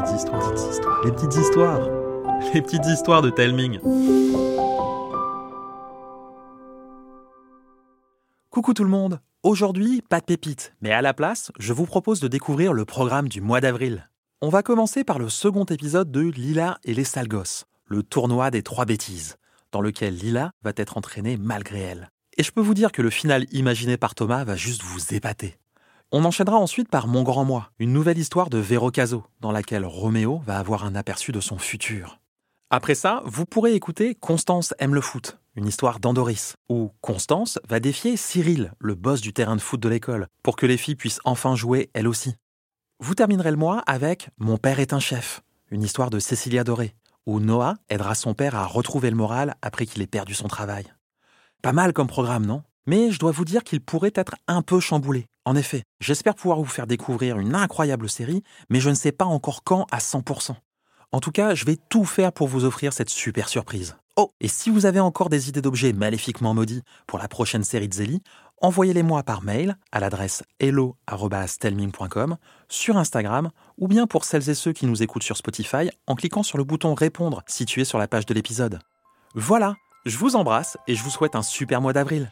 petites histoires, les petites histoires, les petites histoires de Telming. Coucou tout le monde. Aujourd'hui, pas de pépites, mais à la place, je vous propose de découvrir le programme du mois d'avril. On va commencer par le second épisode de Lila et les sales le tournoi des trois bêtises, dans lequel Lila va être entraînée malgré elle. Et je peux vous dire que le final imaginé par Thomas va juste vous épater. On enchaînera ensuite par Mon Grand Moi, une nouvelle histoire de Vero Caso, dans laquelle Roméo va avoir un aperçu de son futur. Après ça, vous pourrez écouter Constance aime le foot, une histoire d'Andoris, où Constance va défier Cyril, le boss du terrain de foot de l'école, pour que les filles puissent enfin jouer elles aussi. Vous terminerez le mois avec Mon père est un chef, une histoire de Cécilia Doré, où Noah aidera son père à retrouver le moral après qu'il ait perdu son travail. Pas mal comme programme, non? Mais je dois vous dire qu'il pourrait être un peu chamboulé. En effet, j'espère pouvoir vous faire découvrir une incroyable série, mais je ne sais pas encore quand à 100%. En tout cas, je vais tout faire pour vous offrir cette super surprise. Oh, et si vous avez encore des idées d'objets maléfiquement maudits pour la prochaine série de Zélie, envoyez-les-moi par mail à l'adresse hello.stelming.com, sur Instagram, ou bien pour celles et ceux qui nous écoutent sur Spotify en cliquant sur le bouton Répondre situé sur la page de l'épisode. Voilà, je vous embrasse et je vous souhaite un super mois d'avril.